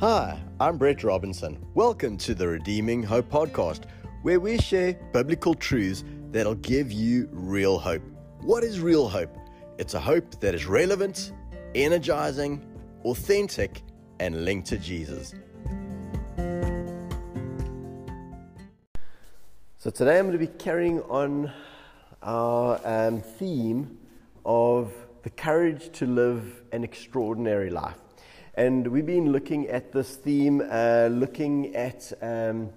Hi, I'm Brett Robinson. Welcome to the Redeeming Hope podcast, where we share biblical truths that'll give you real hope. What is real hope? It's a hope that is relevant, energizing, authentic, and linked to Jesus. So, today I'm going to be carrying on our um, theme of the courage to live an extraordinary life. And we've been looking at this theme, uh, looking at um,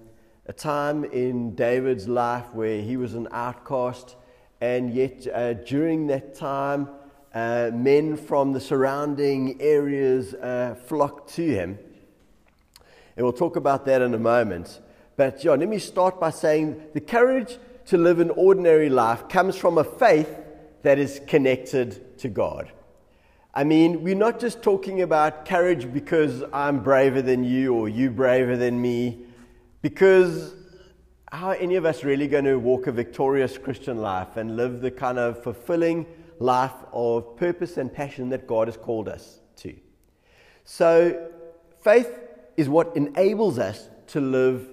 a time in David's life where he was an outcast, and yet uh, during that time, uh, men from the surrounding areas uh, flocked to him. And we'll talk about that in a moment. But yeah, let me start by saying the courage to live an ordinary life comes from a faith that is connected to God. I mean, we're not just talking about courage because I'm braver than you or you braver than me, because how are any of us really going to walk a victorious Christian life and live the kind of fulfilling life of purpose and passion that God has called us to? So, faith is what enables us to live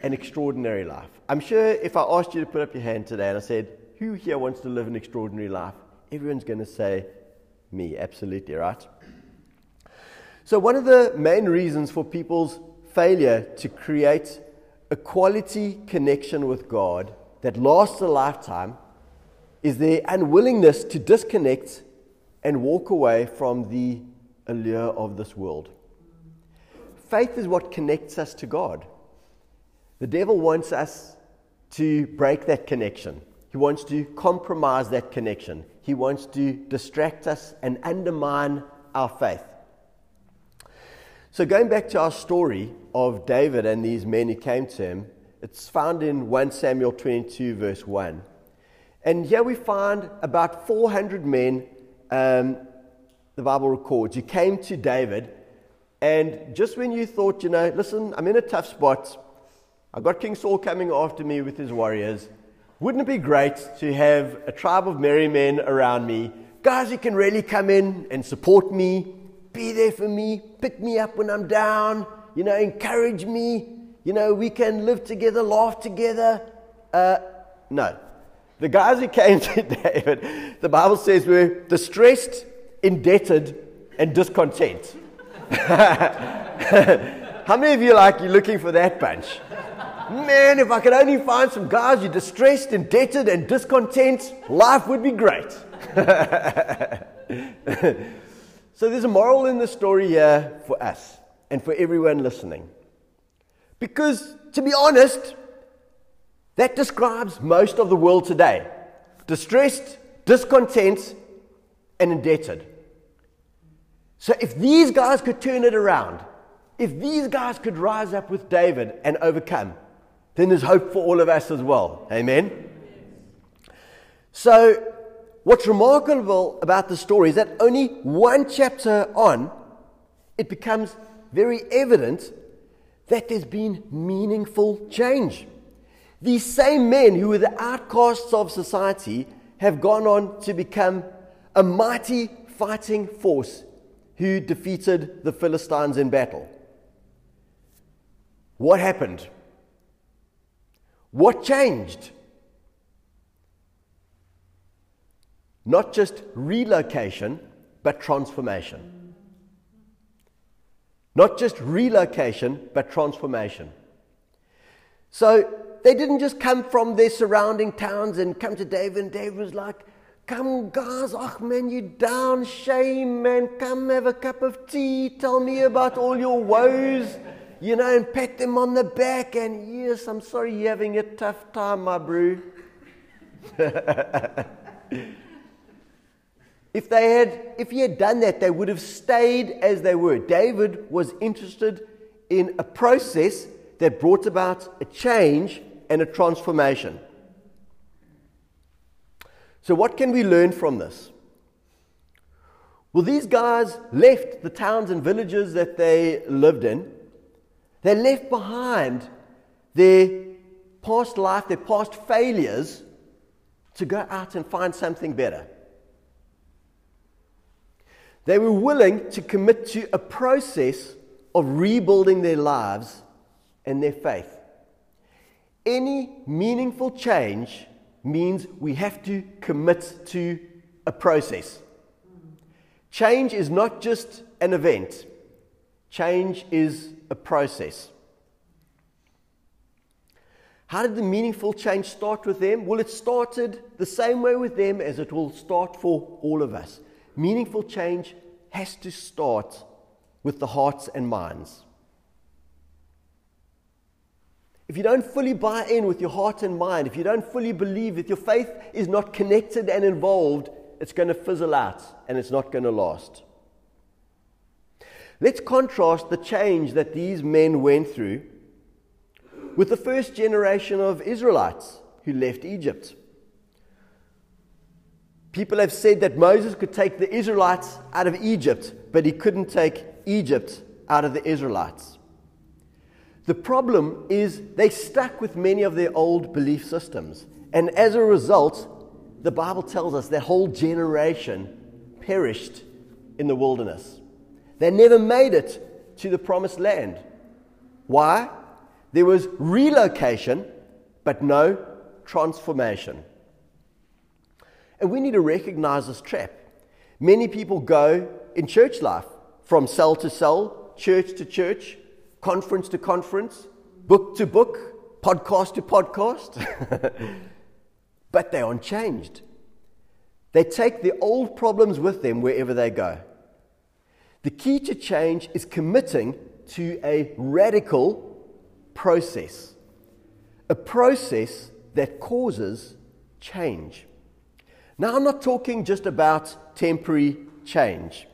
an extraordinary life. I'm sure if I asked you to put up your hand today and I said, Who here wants to live an extraordinary life? Everyone's going to say, me, absolutely, right? So, one of the main reasons for people's failure to create a quality connection with God that lasts a lifetime is their unwillingness to disconnect and walk away from the allure of this world. Faith is what connects us to God. The devil wants us to break that connection. He wants to compromise that connection. He wants to distract us and undermine our faith. So, going back to our story of David and these men who came to him, it's found in 1 Samuel 22, verse 1. And here we find about 400 men, um, the Bible records, who came to David. And just when you thought, you know, listen, I'm in a tough spot, I've got King Saul coming after me with his warriors. Wouldn't it be great to have a tribe of merry men around me? Guys who can really come in and support me, be there for me, pick me up when I'm down, you know, encourage me. You know, we can live together, laugh together. Uh, no. The guys who came to David, the Bible says, were distressed, indebted, and discontent. How many of you like you're looking for that bunch? Man, if I could only find some guys who are distressed, indebted, and discontent, life would be great. so there's a moral in the story here for us and for everyone listening. Because, to be honest, that describes most of the world today distressed, discontent, and indebted. So if these guys could turn it around, if these guys could rise up with David and overcome, then there's hope for all of us as well. Amen? So, what's remarkable about the story is that only one chapter on, it becomes very evident that there's been meaningful change. These same men who were the outcasts of society have gone on to become a mighty fighting force who defeated the Philistines in battle. What happened? What changed? Not just relocation, but transformation. Not just relocation, but transformation. So they didn't just come from their surrounding towns and come to David, and David was like, Come, guys, oh man, you down, shame, man, come have a cup of tea, tell me about all your woes you know, and pat them on the back. And yes, I'm sorry you're having a tough time, my brew. if they had, if he had done that, they would have stayed as they were. David was interested in a process that brought about a change and a transformation. So, what can we learn from this? Well, these guys left the towns and villages that they lived in they left behind their past life, their past failures, to go out and find something better. They were willing to commit to a process of rebuilding their lives and their faith. Any meaningful change means we have to commit to a process. Change is not just an event, change is a process. How did the meaningful change start with them? Well, it started the same way with them as it will start for all of us. Meaningful change has to start with the hearts and minds. If you don't fully buy in with your heart and mind, if you don't fully believe that your faith is not connected and involved, it's going to fizzle out and it's not going to last. Let's contrast the change that these men went through with the first generation of Israelites who left Egypt. People have said that Moses could take the Israelites out of Egypt, but he couldn't take Egypt out of the Israelites. The problem is they stuck with many of their old belief systems. And as a result, the Bible tells us that whole generation perished in the wilderness. They never made it to the promised land. Why? There was relocation, but no transformation. And we need to recognize this trap. Many people go in church life from cell to cell, church to church, conference to conference, book to book, podcast to podcast, but they aren't changed. They take the old problems with them wherever they go. The key to change is committing to a radical process, a process that causes change. Now, I'm not talking just about temporary change.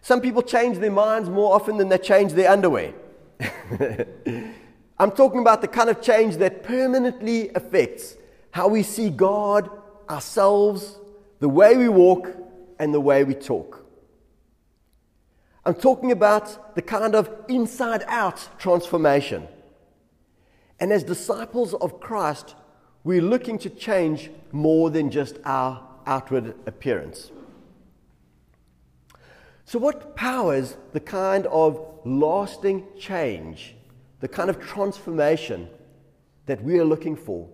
Some people change their minds more often than they change their underwear. I'm talking about the kind of change that permanently affects how we see God, ourselves, the way we walk, and the way we talk. I'm talking about the kind of inside out transformation. And as disciples of Christ, we're looking to change more than just our outward appearance. So, what powers the kind of lasting change, the kind of transformation that we are looking for,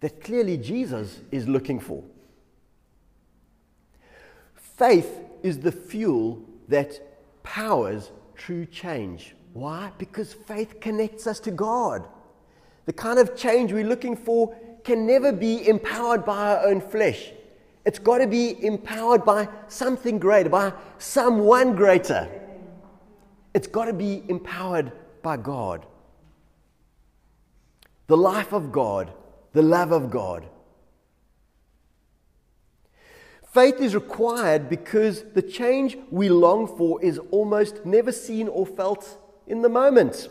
that clearly Jesus is looking for? Faith is the fuel that powers true change. Why? Because faith connects us to God. The kind of change we're looking for can never be empowered by our own flesh. It's got to be empowered by something greater, by someone greater. It's got to be empowered by God. The life of God, the love of God. Faith is required because the change we long for is almost never seen or felt in the moment.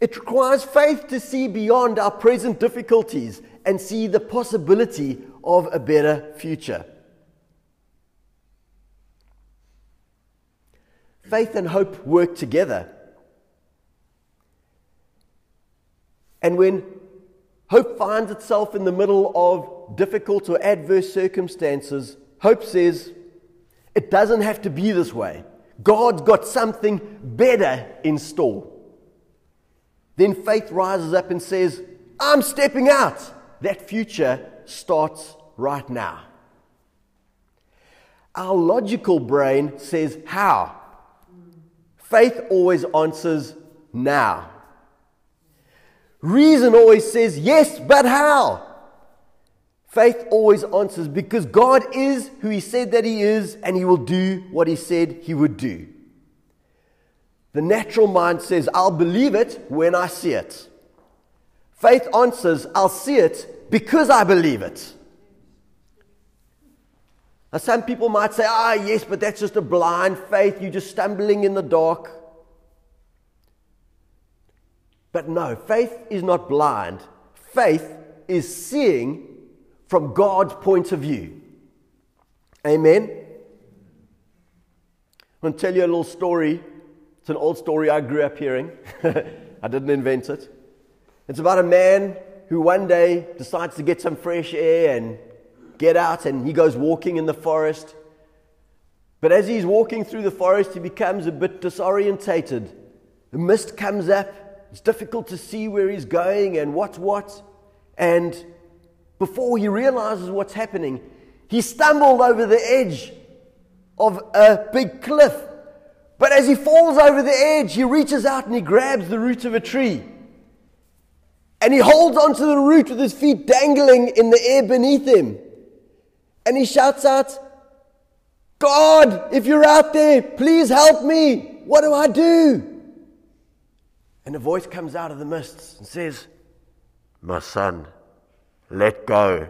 It requires faith to see beyond our present difficulties and see the possibility of a better future. Faith and hope work together. And when hope finds itself in the middle of difficult or adverse circumstances, hope says it doesn't have to be this way. God's got something better in store. Then faith rises up and says, I'm stepping out. That future starts right now. Our logical brain says, How? Faith always answers, Now. Reason always says, Yes, but how? Faith always answers because God is who He said that He is, and He will do what He said He would do. The natural mind says, I'll believe it when I see it. Faith answers, I'll see it because I believe it. Now, some people might say, ah, yes, but that's just a blind faith. You're just stumbling in the dark. But no, faith is not blind. Faith is seeing from God's point of view. Amen? I'm going to tell you a little story. It's an old story I grew up hearing. I didn't invent it. It's about a man who one day decides to get some fresh air and get out, and he goes walking in the forest. But as he's walking through the forest, he becomes a bit disorientated. The mist comes up. It's difficult to see where he's going and what's what. And before he realizes what's happening, he stumbled over the edge of a big cliff. But as he falls over the edge, he reaches out and he grabs the root of a tree. And he holds onto the root with his feet dangling in the air beneath him. And he shouts out, God, if you're out there, please help me. What do I do? And a voice comes out of the mists and says, My son, let go.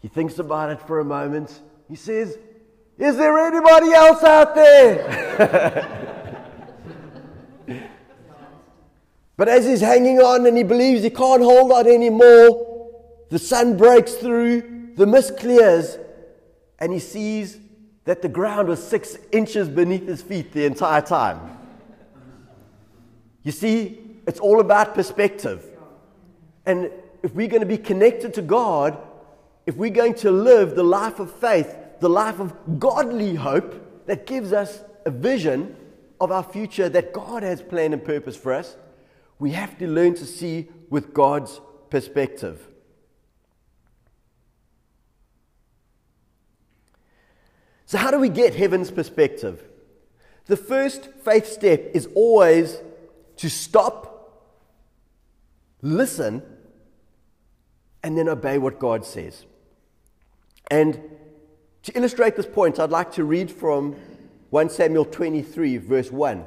He thinks about it for a moment. He says, Is there anybody else out there? but as he's hanging on and he believes he can't hold on anymore, the sun breaks through, the mist clears, and he sees that the ground was six inches beneath his feet the entire time. You see, it's all about perspective. And if we're going to be connected to God, if we're going to live the life of faith, the life of godly hope that gives us a vision of our future that God has planned and purpose for us, we have to learn to see with God's perspective. So, how do we get heaven's perspective? The first faith step is always to stop, listen, and then obey what God says. And to illustrate this point, I'd like to read from 1 Samuel 23, verse 1,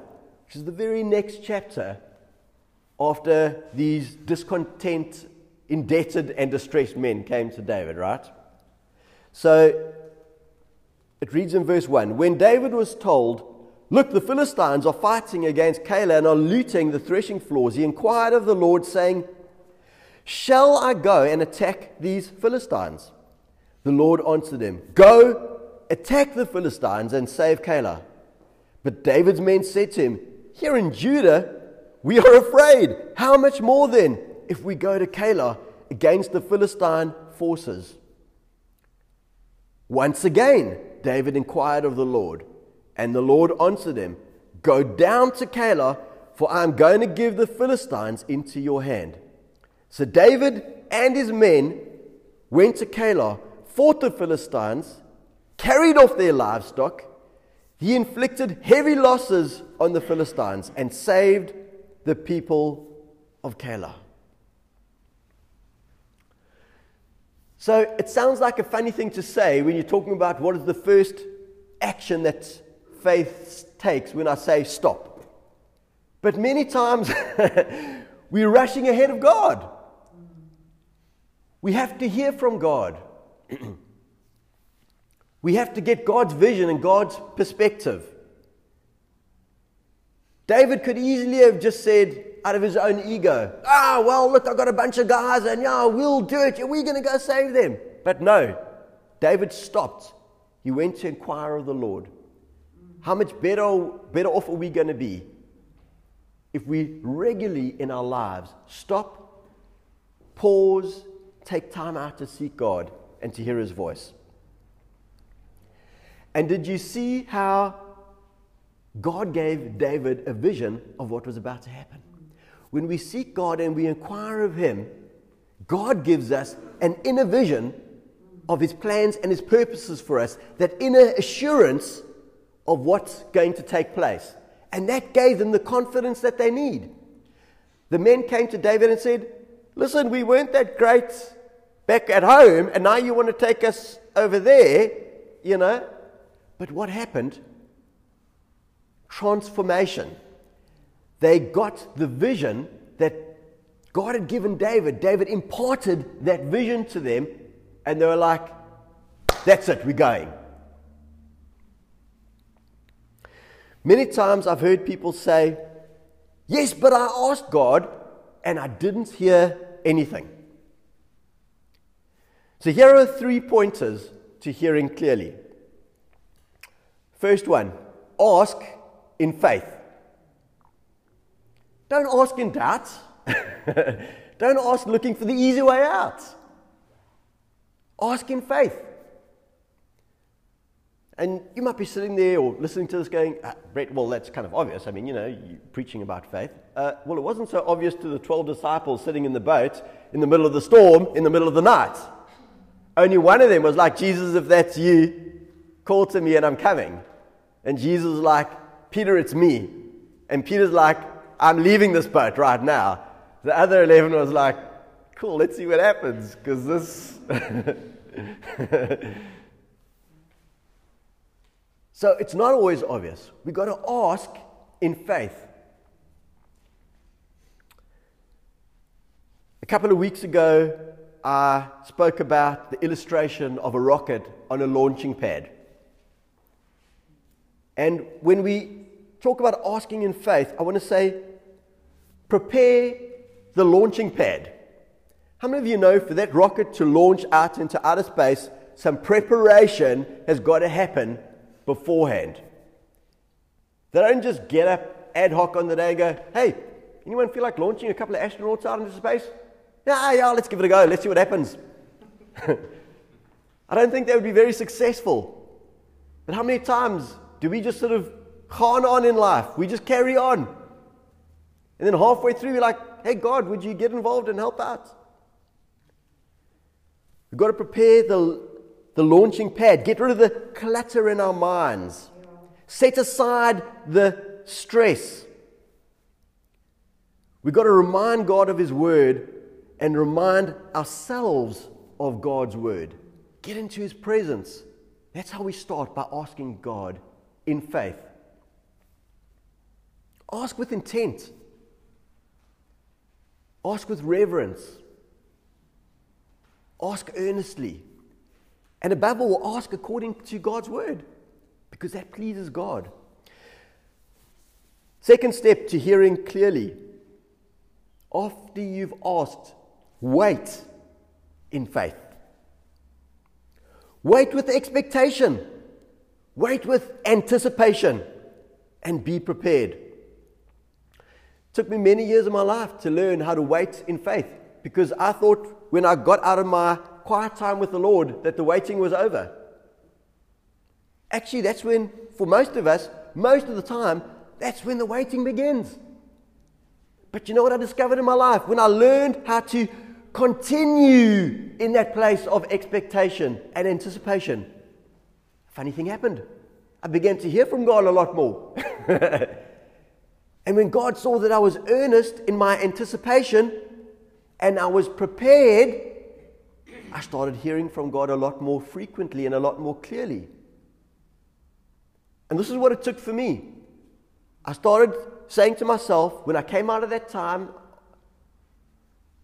which is the very next chapter after these discontent, indebted, and distressed men came to David, right? So it reads in verse 1 When David was told, Look, the Philistines are fighting against Keilah and are looting the threshing floors, he inquired of the Lord, saying, Shall I go and attack these Philistines? The Lord answered him, Go, attack the Philistines and save Keilah. But David's men said to him, Here in Judah, we are afraid. How much more then if we go to Keilah against the Philistine forces? Once again, David inquired of the Lord, and the Lord answered him, Go down to Keilah, for I am going to give the Philistines into your hand. So David and his men went to Keilah, fought the Philistines, carried off their livestock. He inflicted heavy losses on the Philistines and saved the people of Keilah. So it sounds like a funny thing to say when you're talking about what is the first action that faith takes when I say stop. But many times we're rushing ahead of God. We have to hear from God. we have to get God's vision and God's perspective. David could easily have just said, out of his own ego, ah, well, look, I've got a bunch of guys and yeah, we'll do it. We're going to go save them. But no, David stopped. He went to inquire of the Lord. How much better, better off are we going to be if we regularly in our lives stop, pause, take time out to seek God and to hear his voice? And did you see how God gave David a vision of what was about to happen? when we seek God and we inquire of Him, God gives us an inner vision of His plans and His purposes for us, that inner assurance of what's going to take place. And that gave them the confidence that they need. The men came to David and said, Listen, we weren't that great back at home, and now you want to take us over there, you know? But what happened? Transformation. They got the vision that God had given David. David imparted that vision to them, and they were like, That's it, we're going. Many times I've heard people say, Yes, but I asked God and I didn't hear anything. So here are three pointers to hearing clearly. First one ask in faith. Don't ask in doubt. Don't ask looking for the easy way out. Ask in faith. And you might be sitting there or listening to this going, ah, Brett, well, that's kind of obvious. I mean, you know, you're preaching about faith. Uh, well, it wasn't so obvious to the 12 disciples sitting in the boat in the middle of the storm, in the middle of the night. Only one of them was like, Jesus, if that's you, call to me and I'm coming. And Jesus was like, Peter, it's me. And Peter's like, I'm leaving this boat right now. The other 11 was like, cool, let's see what happens, because this. So it's not always obvious. We've got to ask in faith. A couple of weeks ago, I spoke about the illustration of a rocket on a launching pad. And when we talk about asking in faith, I want to say prepare the launching pad. How many of you know for that rocket to launch out into outer space, some preparation has got to happen beforehand. They don't just get up ad hoc on the day and go, hey, anyone feel like launching a couple of astronauts out into space? Yeah, yeah, let's give it a go. Let's see what happens. I don't think that would be very successful. But how many times do we just sort of con on in life? We just carry on. And then halfway through, we're like, hey, God, would you get involved and help out? We've got to prepare the the launching pad, get rid of the clutter in our minds, set aside the stress. We've got to remind God of His word and remind ourselves of God's word. Get into His presence. That's how we start by asking God in faith. Ask with intent, ask with reverence, ask earnestly. And above all, ask according to God's word, because that pleases God. Second step to hearing clearly after you've asked, wait in faith. Wait with expectation. Wait with anticipation. And be prepared. It took me many years of my life to learn how to wait in faith because I thought when I got out of my quiet time with the Lord that the waiting was over. Actually, that's when, for most of us, most of the time, that's when the waiting begins. But you know what I discovered in my life? When I learned how to continue in that place of expectation and anticipation, funny thing happened. I began to hear from God a lot more. and when God saw that I was earnest in my anticipation and I was prepared I started hearing from God a lot more frequently and a lot more clearly. And this is what it took for me. I started saying to myself, when I came out of that time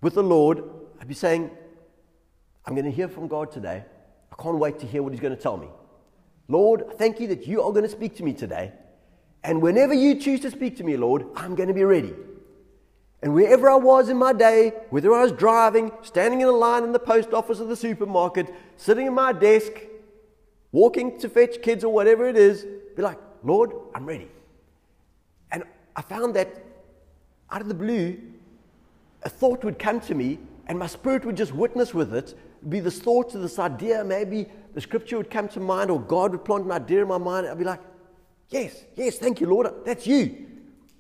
with the Lord, I'd be saying, I'm going to hear from God today. I can't wait to hear what He's going to tell me. Lord, thank you that you are going to speak to me today. And whenever you choose to speak to me, Lord, I'm going to be ready. And wherever I was in my day, whether I was driving, standing in a line in the post office or the supermarket, sitting at my desk, walking to fetch kids or whatever it is, be like, Lord, I'm ready. And I found that out of the blue, a thought would come to me and my spirit would just witness with it. Be this thought, to this idea, maybe the scripture would come to mind or God would plant an idea in my mind. I'd be like, yes, yes, thank you, Lord, that's you.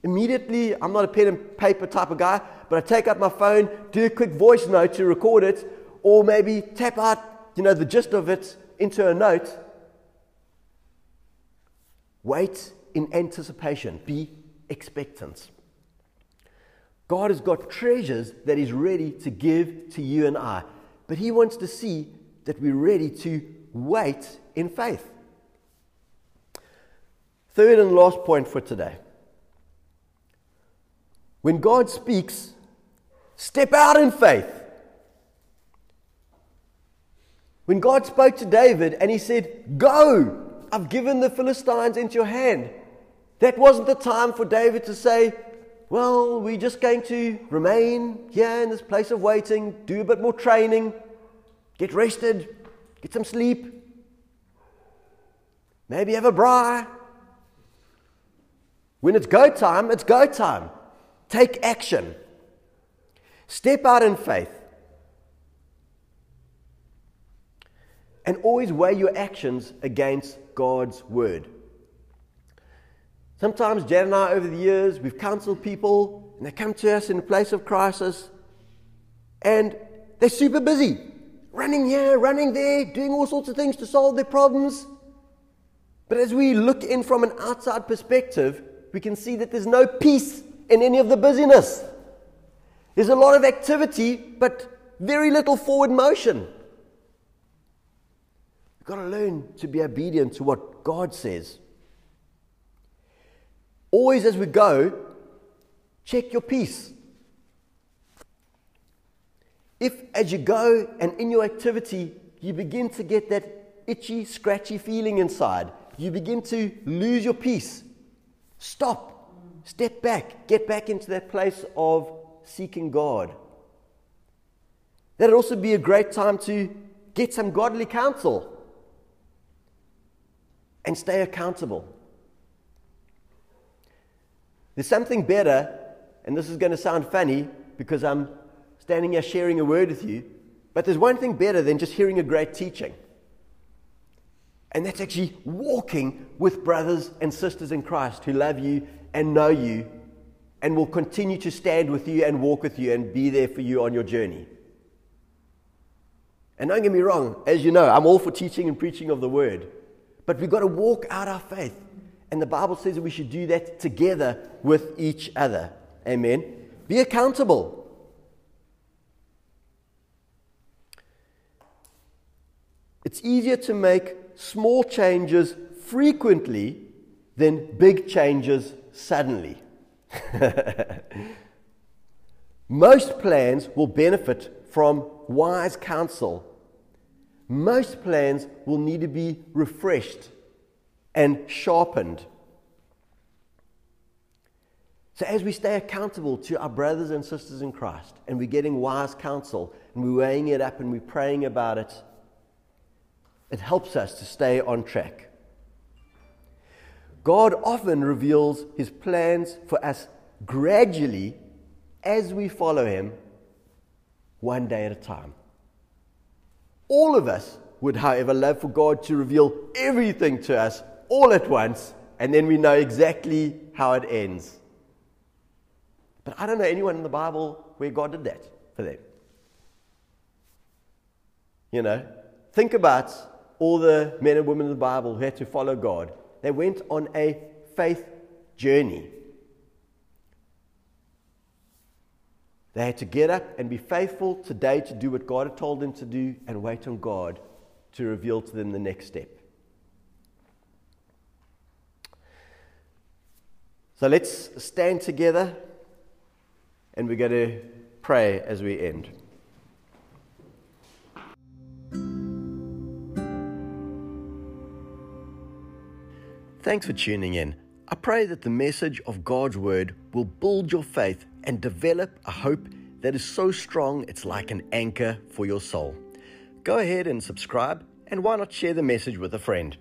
Immediately, I'm not a pen and paper type of guy, but I take out my phone, do a quick voice note to record it, or maybe tap out, you know, the gist of it into a note. Wait in anticipation. Be expectant. God has got treasures that He's ready to give to you and I, but He wants to see that we're ready to wait in faith. Third and last point for today when God speaks, step out in faith. When God spoke to David and he said, Go, I've given the Philistines into your hand, that wasn't the time for David to say, Well, we're just going to remain here in this place of waiting, do a bit more training, get rested, get some sleep, maybe have a braai. When it's go time, it's go time. Take action. Step out in faith. And always weigh your actions against God's word. Sometimes Jan and I, over the years, we've counseled people and they come to us in a place of crisis and they're super busy, running here, running there, doing all sorts of things to solve their problems. But as we look in from an outside perspective, we can see that there's no peace in any of the busyness. There's a lot of activity, but very little forward motion. We've got to learn to be obedient to what God says. Always as we go, check your peace. If as you go and in your activity, you begin to get that itchy, scratchy feeling inside, you begin to lose your peace, stop, step back, get back into that place of seeking God. That'd also be a great time to get some godly counsel and stay accountable. There's something better, and this is going to sound funny because I'm standing here sharing a word with you, but there's one thing better than just hearing a great teaching. And that's actually walking with brothers and sisters in Christ who love you and know you and will continue to stand with you and walk with you and be there for you on your journey. And don't get me wrong, as you know, I'm all for teaching and preaching of the word. But we've got to walk out our faith. And the Bible says that we should do that together with each other. Amen. Be accountable. It's easier to make small changes frequently than big changes suddenly. Most plans will benefit from wise counsel. Most plans will need to be refreshed and sharpened. So, as we stay accountable to our brothers and sisters in Christ, and we're getting wise counsel, and we're weighing it up, and we're praying about it, it helps us to stay on track. God often reveals his plans for us gradually as we follow him one day at a time. All of us would, however, love for God to reveal everything to us all at once, and then we know exactly how it ends. But I don't know anyone in the Bible where God did that for them. You know, think about all the men and women in the Bible who had to follow God. They went on a faith journey. They had to get up and be faithful today to do what God had told them to do and wait on God to reveal to them the next step. So let's stand together and we're going to pray as we end. Thanks for tuning in. I pray that the message of God's Word will build your faith and develop a hope that is so strong it's like an anchor for your soul. Go ahead and subscribe, and why not share the message with a friend?